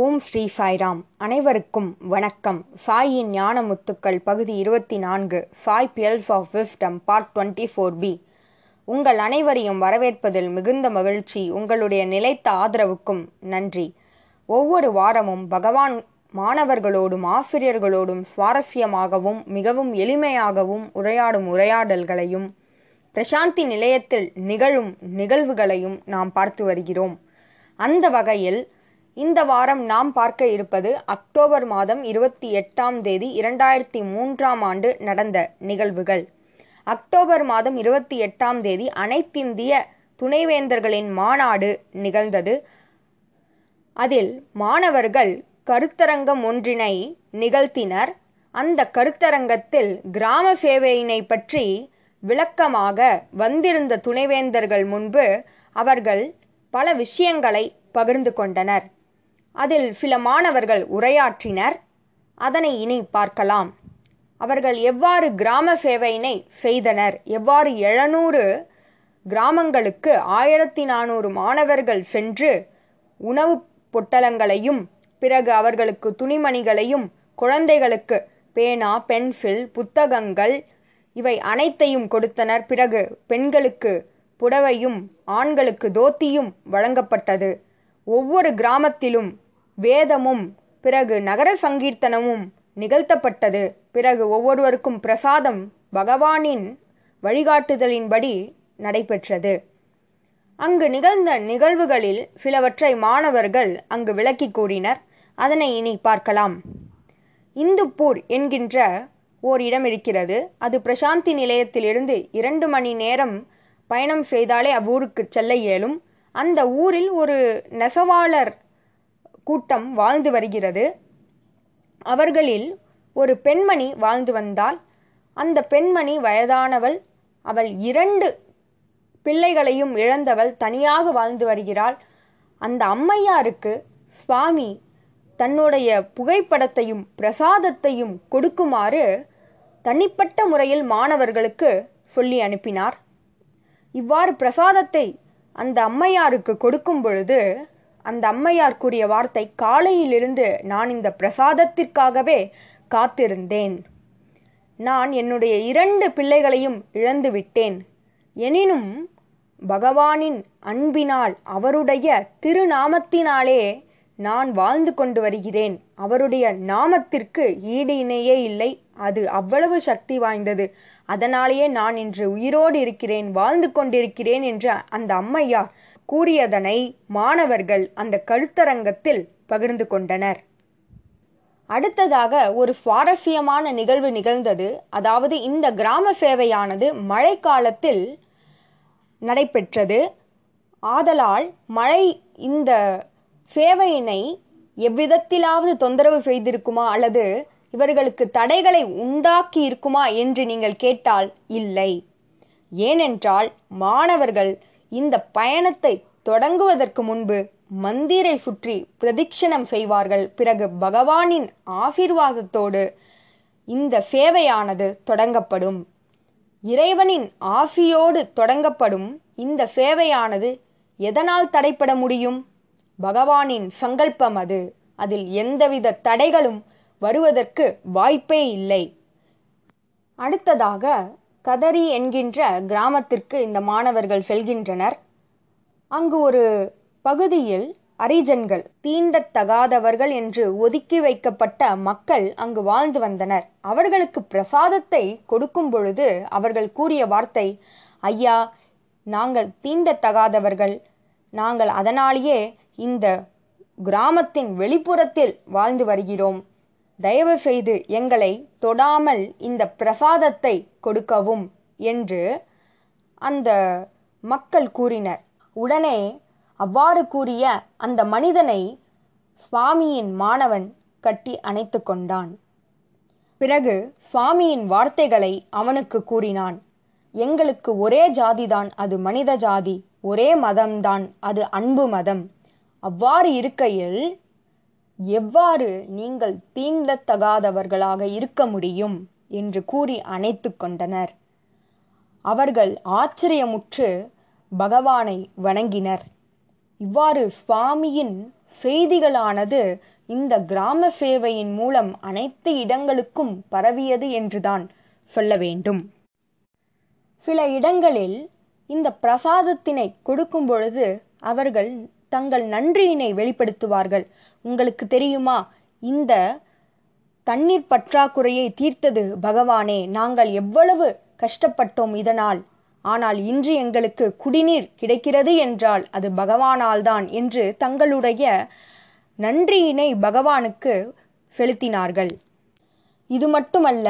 ஓம் ஸ்ரீ சாய்ராம். அனைவருக்கும் வணக்கம். சாயின் ஞான முத்துக்கள் பகுதி இருபத்தி நான்கு Sai pearls of wisdom part twenty four B. உங்கள் அனைவரையும் வரவேற்பதில் மிகுந்த மகிழ்ச்சி. உங்களுடைய நிலைத்த ஆதரவுக்கும் நன்றி. ஒவ்வொரு வாரமும் பகவான் மாணவர்களோடும் ஆசிரியர்களோடும் சுவாரஸ்யமாகவும் மிகவும் எளிமையாகவும் உரையாடும் உரையாடல்களையும் பிரசாந்தி நிலையத்தில் நிகழும் நிகழ்வுகளையும் நாம் பார்த்து வருகிறோம். அந்த வகையில் இந்த வாரம் நாம் பார்க்க இருப்பது அக்டோபர் மாதம் இருபத்தி எட்டாம் தேதி இரண்டாயிரத்தி மூன்றாம் ஆண்டு நடந்த நிகழ்வுகள். அக்டோபர் மாதம் இருபத்தி எட்டாம் தேதி அனைத்திந்திய துணைவேந்தர்களின் மாநாடு நிகழ்ந்தது. அதில் மாணவர்கள் கருத்தரங்கம் ஒன்றினை நிகழ்த்தினர். அந்த கருத்தரங்கத்தில் கிராம சேவையினை பற்றி விளக்கமாக வந்திருந்த துணைவேந்தர்கள் முன்பு அவர்கள் பல விஷயங்களை பகிர்ந்து கொண்டனர். அதில் சில மாணவர்கள் உரையாற்றினர். அதனை இனி பார்க்கலாம். அவர்கள் எவ்வாறு கிராம சேவையினை செய்தனர்? எவ்வாறு எழுநூறு கிராமங்களுக்கு ஆயிரத்தி நானூறு மாணவர்கள் சென்று உணவு பொட்டலங்களையும் பிறகு அவர்களுக்கு துணிமணிகளையும் குழந்தைகளுக்கு பேனா பென்சில் புத்தகங்கள் இவை அனைத்தையும் கொடுத்தனர். பிறகு பெண்களுக்கு புடவையும் ஆண்களுக்கு தோத்தியும் வழங்கப்பட்டது. ஒவ்வொரு கிராமத்திலும் வேதமும் பிறகு நகர சங்கீர்த்தனமும் நிகழ்த்தப்பட்டது. பிறகு ஒவ்வொருவருக்கும் பிரசாதம் பகவானின் வழிகாட்டுதலின்படி நடைபெற்றது. அங்கு நிகழ்ந்த நிகழ்வுகளில் சிலவற்றை மாணவர்கள் அங்கு விளக்கி கூறினர். அதனை இனி பார்க்கலாம். இந்துப்பூர் என்கின்ற ஓர் இடம் இருக்கிறது. அது பிரசாந்தி நிலையத்திலிருந்து இரண்டு மணி நேரம் பயணம் செய்தாலே அவ்வூருக்கு செல்ல இயலும். அந்த ஊரில் ஒரு நெசவாளர் கூட்டம் வாழ்ந்து வருகிறது. அவர்களில் ஒரு பெண்மணி வாழ்ந்து வந்தால் அந்த பெண்மணி வயதானவள். அவள் இரண்டு பிள்ளைகளையும் இழந்தவள் தனியாக வாழ்ந்து வருகிறாள். அந்த அம்மையாருக்கு சுவாமி தன்னுடைய புகைப்படத்தையும் பிரசாதத்தையும் கொடுக்குமாறு தனிப்பட்ட முறையில் மாணவர்களுக்கு சொல்லி அனுப்பினார். இவ்வாறு பிரசாதத்தை அந்த அம்மையாருக்கு கொடுக்கும் பொழுது அந்த அம்மையார் கூறிய வார்த்தை காலையிலிருந்து நான் இந்த பிரசாதத்திற்காகவே காத்திருந்தேன். நான் என்னுடைய இரண்டு பிள்ளைகளையும் இழந்து விட்டேன். எனினும் பகவானின் அன்பினால் அவருடைய திருநாமத்தினாலே நான் வாழ்ந்து கொண்டு வருகிறேன். அவருடைய நாமத்திற்கு ஈடு இணையே இல்லை. அது அவ்வளவு சக்தி வாய்ந்தது. அதனாலேயே நான் இன்று உயிரோடு இருக்கிறேன் வாழ்ந்து கொண்டிருக்கிறேன் என்று அந்த அம்மையார் கூறியதனை மாணவர்கள் அந்த கருத்தரங்கத்தில் பகிர்ந்து கொண்டனர். அடுத்ததாக ஒரு சுவாரஸ்யமான நிகழ்வு நிகழ்ந்தது. அதாவது இந்த கிராம சேவையானது மழைக்காலத்தில் நடைபெற்றது. ஆதலால் மழை இந்த சேவையினை எவ்விதத்திலாவது தொந்தரவு செய்திருக்குமா அல்லது இவர்களுக்கு தடைகளை உண்டாக்கி இருக்குமா என்று நீங்கள் கேட்டால் இல்லை. ஏனென்றால் மாணவர்கள் இந்த பயணத்தை தொடங்குவதற்கு முன்பு மந்திரை சுற்றி பிரதிக்ஷணம் செய்வார்கள். பிறகு பகவானின் ஆசீர்வாதத்தோடு இந்த சேவையானது தொடங்கப்படும். இறைவனின் ஆசியோடு தொடங்கப்படும் இந்த சேவையானது எதனால் தடைப்பட முடியும்? பகவானின் சங்கல்பம் அது. அதில் எந்தவித தடைகளும் வருவதற்கு வாய்ப்பே இல்லை. அடுத்ததாக கதரி என்கின்ற கிராமத்திற்கு இந்த மாணவர்கள் செல்கின்றனர். அங்கு ஒரு பகுதியில் அரிஜன்கள் தீண்டத்தகாதவர்கள் என்று ஒதுக்கி வைக்கப்பட்ட மக்கள் அங்கு வாழ்ந்து வந்தனர். அவர்களுக்கு பிரசாதத்தை கொடுக்கும் பொழுது அவர்கள் கூறிய வார்த்தை ஐயா நாங்கள் தீண்டத்தகாதவர்கள். நாங்கள் அதனாலேயே இந்த கிராமத்தின் வெளிப்புறத்தில் வாழ்ந்து வருகிறோம். தயவு செய்து எங்களை தொடாமல் இந்த பிரசாதத்தை கொடுக்கவும் என்று அந்த மக்கள் கூறினர். உடனே அவ்வாறு கூறிய அந்த மனிதனை சுவாமியின் மாணவன் கட்டி அணைத்து கொண்டான். பிறகு சுவாமியின் வார்த்தைகளை அவனுக்கு கூறினான். எங்களுக்கு ஒரே ஜாதிதான் அது மனித ஜாதி ஒரே மதம்தான் அது அன்பு மதம். அவ்வாறு இருக்கையில் எவ்வாறு நீங்கள் தீண்டத்தகாதவர்களாக இருக்க முடியும் என்று கூறி அணைத்து கொண்டனர். அவர்கள் ஆச்சரியமுற்று பகவானை வணங்கினர். இவ்வாறு சுவாமியின் செய்திகளானது இந்த கிராம சேவையின் மூலம் அனைத்து இடங்களுக்கும் பரவியது என்றுதான் சொல்ல வேண்டும். சில இடங்களில் இந்த பிரசாதத்தினை கொடுக்கும் பொழுது அவர்கள் தங்கள் நன்றியினை வெளிப்படுத்துவார்கள். உங்களுக்கு தெரியுமா? இந்த தண்ணீர் பற்றாக்குறையை தீர்த்தது பகவானே. நாங்கள் எவ்வளவு கஷ்டப்பட்டோம் இதனால். ஆனால் இன்று எங்களுக்கு குடிநீர் கிடைக்கிறது என்றால் அது பகவானால் தான் என்று தங்களுடைய நன்றியினை பகவானுக்கு செலுத்தினார்கள். இது மட்டுமல்ல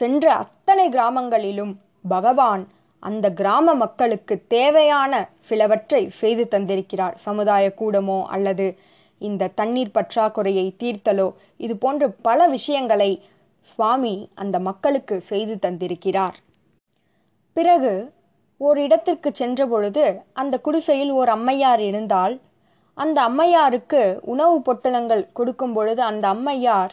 சென்ற அத்தனை கிராமங்களிலும் பகவான் அந்த கிராம மக்களுக்கு தேவையான சிலவற்றை செய்து தந்திருக்கிறார். சமுதாய கூடமோ அல்லது இந்த தண்ணீர் பற்றாக்குறையை தீர்த்தலோ இது போன்ற பல விஷயங்களை சுவாமி அந்த மக்களுக்கு செய்து தந்திருக்கிறார். பிறகு ஒரு இடத்திற்கு சென்றபொழுது அந்த குடிசையில் ஓர் அம்மையார் இருந்தால் அந்த அம்மையாருக்கு உணவு பொட்டலங்கள் கொடுக்கும் பொழுது அந்த அம்மையார்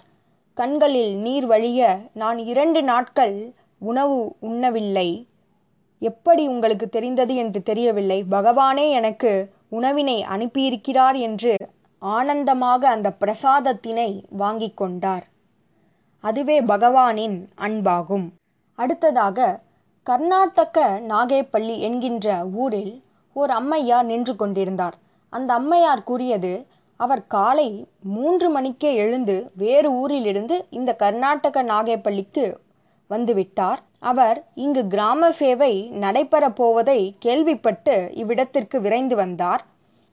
கண்களில் நீர் வழிய நான் இரண்டு நாட்கள் உணவு உண்ணவில்லை எப்படி உங்களுக்கு தெரிந்தது என்று தெரியவில்லை. பகவானே எனக்கு உணவினை அனுப்பியிருக்கிறார் என்று ஆனந்தமாக அந்த பிரசாதத்தினை வாங்கிக் கொண்டார். அதுவே பகவானின் அன்பாகும். அடுத்ததாக கர்நாடக நாகேப்பள்ளி என்கின்ற ஊரில் ஓர் அம்மையார் நின்று கொண்டிருந்தார். அந்த அம்மையார் கூறியது அவர் காலை மூன்று மணிக்கே எழுந்து வேறு ஊரிலிருந்து இந்த கர்நாடக நாகேப்பள்ளிக்கு வந்துவிட்டார். அவர் இங்கு கிராம சேவை நடைபெறப் போவதை கேள்விப்பட்டு இவ்விடத்திற்கு விரைந்து வந்தார்.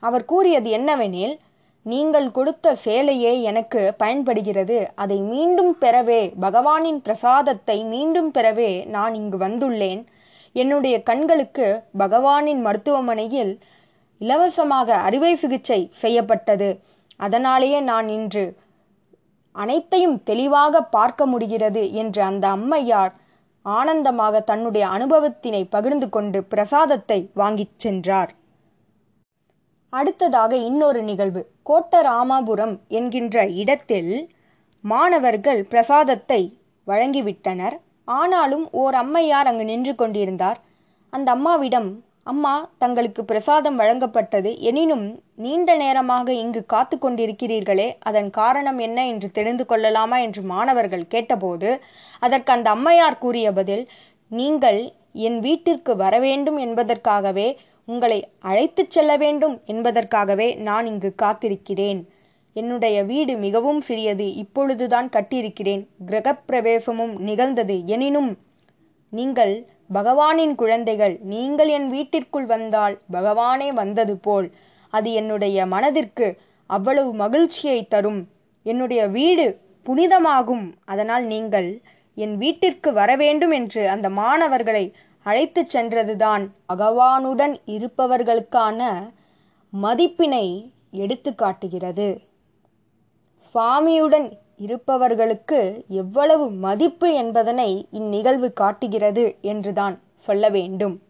அவர் கூறியது என்னவெனில் நீங்கள் கொடுத்த சேலையே எனக்கு பயன்படுகிறது. அதை மீண்டும் பெறவே பகவானின் பிரசாதத்தை மீண்டும் பெறவே நான் இங்கு வந்துள்ளேன். என்னுடைய கண்களுக்கு பகவானின் மருத்துவமனையில் இலவசமாக அறுவை சிகிச்சை செய்யப்பட்டது. அதனாலேயே நான் இன்று அனைத்தையும் தெளிவாக பார்க்க முடிகிறது என்று அந்த அம்மையார் ஆனந்தமாக தன்னுடைய அனுபவத்தினை பகிர்ந்து கொண்டு பிரசாதத்தை வாங்கிச் சென்றார். அடுத்ததாக இன்னொரு நிகழ்வு. கோட்டராமாபுரம் என்கின்ற இடத்தில் மாணவர்கள் பிரசாதத்தை வழங்கிவிட்டனர். ஆனாலும் ஓர் அம்மையார் அங்கு நின்று கொண்டிருந்தார். அந்த அம்மாவிடம் அம்மா தங்களுக்கு பிரசாதம் வழங்கப்பட்டது. எனினும் நீண்ட நேரமாக இங்கு காத்து கொண்டிருக்கிறீர்களே அதன் காரணம் என்ன என்று தெரிந்து கொள்ளலாமா என்று மாணவர்கள் கேட்டபோது அதற்கு அந்த அம்மையார் கூறிய பதில் நீங்கள் என் வீட்டிற்கு வர வேண்டும் என்பதற்காகவே உங்களை அழைத்துச் செல்ல வேண்டும் என்பதற்காகவே நான் இங்கு காத்திருக்கிறேன். என்னுடைய வீடு மிகவும் சிறியது இப்பொழுதுதான் கட்டியிருக்கிறேன். கிரகப்பிரவேசமும் நிகழ்ந்தது. எனினும் நீங்கள் பகவானின் குழந்தைகள் நீங்கள் என் வீட்டிற்குள் வந்தால் பகவானே வந்தது போல். அது என்னுடைய மனதிற்கு அவ்வளவு மகிழ்ச்சியை தரும். என்னுடைய வீடு புனிதமாகும். அதனால் நீங்கள் என் வீட்டிற்கு வர வேண்டும் என்று அந்த மாணவர்களை அழைத்துச் சென்றதுதான். பகவானுடன் இருப்பவர்களுக்கான மதிப்பினை எடுத்து காட்டுகிறது. சுவாமியுடன் இருப்பவர்களுக்கு எவ்வளவு மதிப்பு என்பதனை இந்நிகழ்வு காட்டுகிறது என்றுதான் சொல்ல வேண்டும்.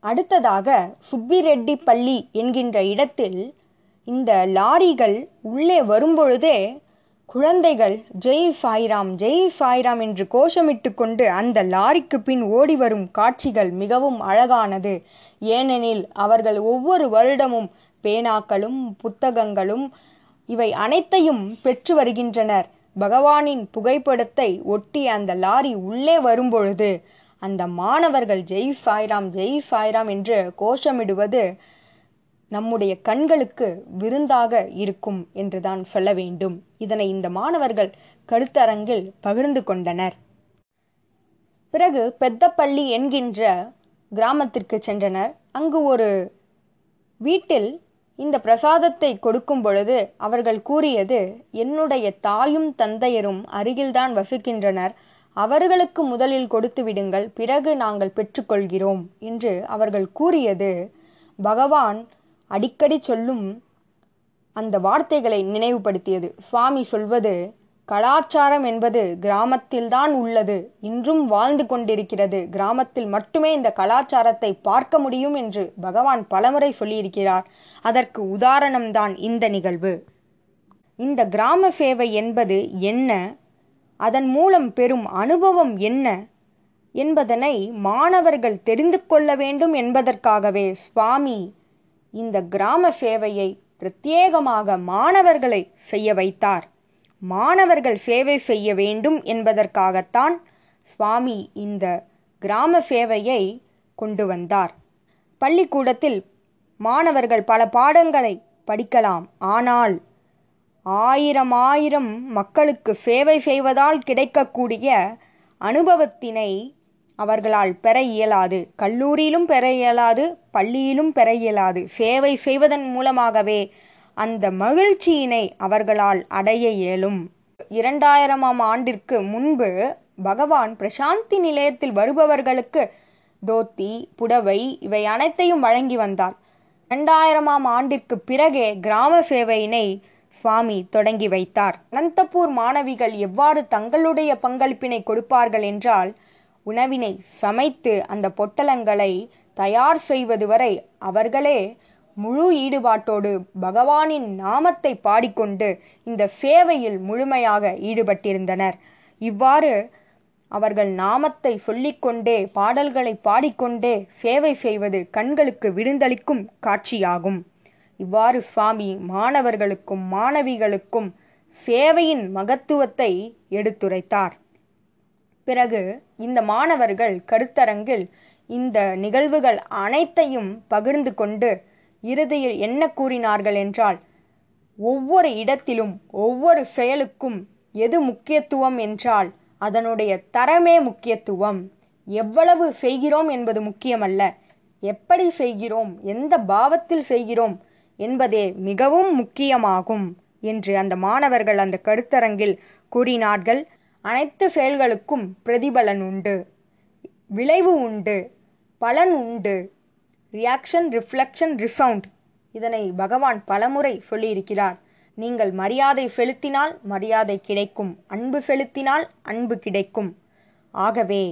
அடுத்ததாக சுப்பிரெட்டி பள்ளி என்கின்ற இடத்தில் இந்த லாரிகள் உள்ளே வரும்பொழுதே குழந்தைகள் ஜெய் சாய்ராம் ஜெய் சாய்ராம் என்று கோஷமிட்டு கொண்டு அந்த லாரிக்கு பின் ஓடி வரும் காட்சிகள் மிகவும் அழகானது. ஏனெனில் அவர்கள் ஒவ்வொரு வருடமும் பேனாக்களும் புத்தகங்களும் இவை அனைத்தையும் பெற்று வருகின்றனர். பகவானின் புகைப்படத்தை ஒட்டி அந்த லாரி உள்ளே வரும்பொழுது அந்த மாணவர்கள் ஜெய் சாய்ராம் ஜெய் சாய்ராம் என்று கோஷமிடுவது நம்முடைய கண்களுக்கு விருந்தாக இருக்கும் என்றுதான் சொல்ல வேண்டும். இதனை இந்த மாணவர்கள் கருத்தரங்கில் பகிர்ந்து கொண்டனர். பிறகு பெத்தப்பள்ளி என்கின்ற கிராமத்திற்கு சென்றனர். அங்கு ஒரு வீட்டில் இந்த பிரசாதத்தை கொடுக்கும் பொழுது அவர்கள் கூறியது என்னுடைய தாயும் தந்தையரும் அருகில்தான் வசிக்கின்றனர். அவர்களுக்கு முதலில் கொடுத்து விடுங்கள் பிறகு நாங்கள் பெற்றுக்கொள்கிறோம் என்று அவர்கள் கூறியது. பகவான் அடிக்கடி சொல்லும் அந்த வார்த்தைகளை நினைவுபடுத்தியது. சுவாமி சொல்வது கலாச்சாரம் என்பது கிராமத்தில்தான் உள்ளது. இன்றும் வாழ்ந்து கொண்டிருக்கிறது. கிராமத்தில் மட்டுமே இந்த கலாச்சாரத்தை பார்க்க முடியும் என்று பகவான் பலமுறை சொல்லியிருக்கிறார். அதற்கு உதாரணம்தான் இந்த நிகழ்வு. இந்த கிராம சேவை என்பது என்ன? அதன் மூலம் பெறும் அனுபவம் என்ன? என்பதனை மாணவர்கள் தெரிந்து கொள்ள வேண்டும் என்பதற்காகவே சுவாமி இந்த கிராம சேவையை பிரத்யேகமாக மாணவர்களை செய்ய வைத்தார். மாணவர்கள் சேவை செய்ய வேண்டும் என்பதற்காகத்தான் சுவாமி இந்த கிராம சேவையை கொண்டு வந்தார். பள்ளிக்கூடத்தில் மாணவர்கள் பல பாடங்களை படிக்கலாம். ஆனால் ஆயிரம் ஆயிரம் மக்களுக்கு சேவை செய்வதால் கிடைக்கக்கூடிய அனுபவத்தினை அவர்களால் பெற இயலாது. கல்லூரியிலும் பெற இயலாது பள்ளியிலும் பெற இயலாது. சேவை செய்வதன் மூலமாகவே அந்த மகிழ்ச்சியினை அவர்களால் அடைய இயலும். இரண்டாயிரமாம் ஆண்டிற்கு முன்பு பகவான் பிரசாந்தி நிலையத்தில் வருபவர்களுக்கு தோத்தி புடவை இவை அனைத்தையும் வழங்கி வந்தார். இரண்டாயிரமாம் ஆண்டிற்கு பிறகே கிராம சேவையினை சுவாமி தொடங்கி வைத்தார். அனந்தபூர் மாணவிகள் எவ்வாறு தங்களுடைய பங்களிப்பினை கொடுப்பார்கள் என்றால் உணவினை சமைத்து அந்த பொட்டலங்களை தயார் செய்வது வரை அவர்களே முழு ஈடுபாட்டோடு பகவானின் நாமத்தை பாடிக்கொண்டு இந்த சேவையில் முழுமையாக ஈடுபட்டிருந்தனர். இவ்வாறு அவர்கள் நாமத்தை சொல்லிக்கொண்டே பாடல்களை பாடிக்கொண்டே சேவை செய்வது கண்களுக்கு விருந்தளிக்கும் காட்சியாகும். இவ்வாறு சுவாமி மாணவர்களுக்கும் மாணவிகளுக்கும் சேவையின் மகத்துவத்தை எடுத்துரைத்தார். பிறகு இந்த மாணவர்கள் கருத்தரங்கில் இந்த நிகழ்வுகள் அனைத்தையும் பகிர்ந்து கொண்டு இறுதியில் என்ன கூறினார்கள் என்றால் ஒவ்வொரு இடத்திலும் ஒவ்வொரு செயலுக்கும் எது முக்கியத்துவம் என்றால் அதனுடைய தரமே முக்கியத்துவம். எவ்வளவு செய்கிறோம் என்பது முக்கியமல்ல. எப்படி செய்கிறோம் எந்த பாவத்தில் செய்கிறோம் என்பதே மிகவும் முக்கியமாகும் என்று அந்த மாணவர்கள் அந்த கருத்தரங்கில் கூறினார்கள். அனைத்து செயல்களுக்கும் பிரதிபலன் உண்டு விளைவு உண்டு பலன் உண்டு. ரியாக்ஷன் ரிஃப்ளெக்ஷன் ரிசவுண்ட் இதனை பகவான் பலமுறை சொல்லியிருக்கிறார். நீங்கள் மரியாதை செலுத்தினால் மரியாதை கிடைக்கும். அன்பு செலுத்தினால் அன்பு கிடைக்கும். ஆகவே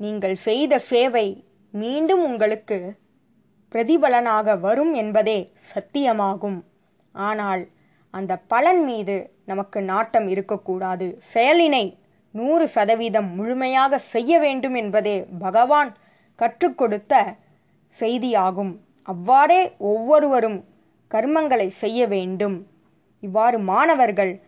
நீங்கள் செய்த சேவை மீண்டும் உங்களுக்கு பிரதிபலனாக வரும் என்பதே சத்தியமாகும். ஆனால் அந்த பலன் மீது நமக்கு நாட்டம் இருக்கக்கூடாது. செயலினை நூறு சதவீதம் முழுமையாக செய்ய வேண்டும் என்பதே பகவான் கற்றுக் கொடுத்த செய்தியாகும். அவ்வாறே ஒவ்வொருவரும் கர்மங்களை செய்ய வேண்டும். இவ்வாறு மாணவர்கள்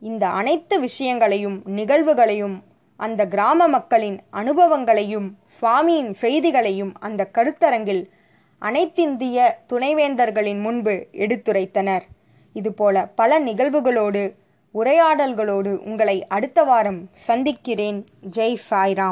இந்த அனைத்து விஷயங்களையும் நிகழ்வுகளையும் அந்த கிராம மக்களின் அனுபவங்களையும் சுவாமியின் செய்திகளையும் அந்த கருத்தரங்கில் அனைத்திந்திய துணைவேந்தர்களின் முன்பு எடுத்துரைத்தனர். இதுபோல பல நிகழ்வுகளோடு உரையாடல்களோடு உங்களை அடுத்த வாரம் சந்திக்கிறேன். ஜெய் சாய்ராம்.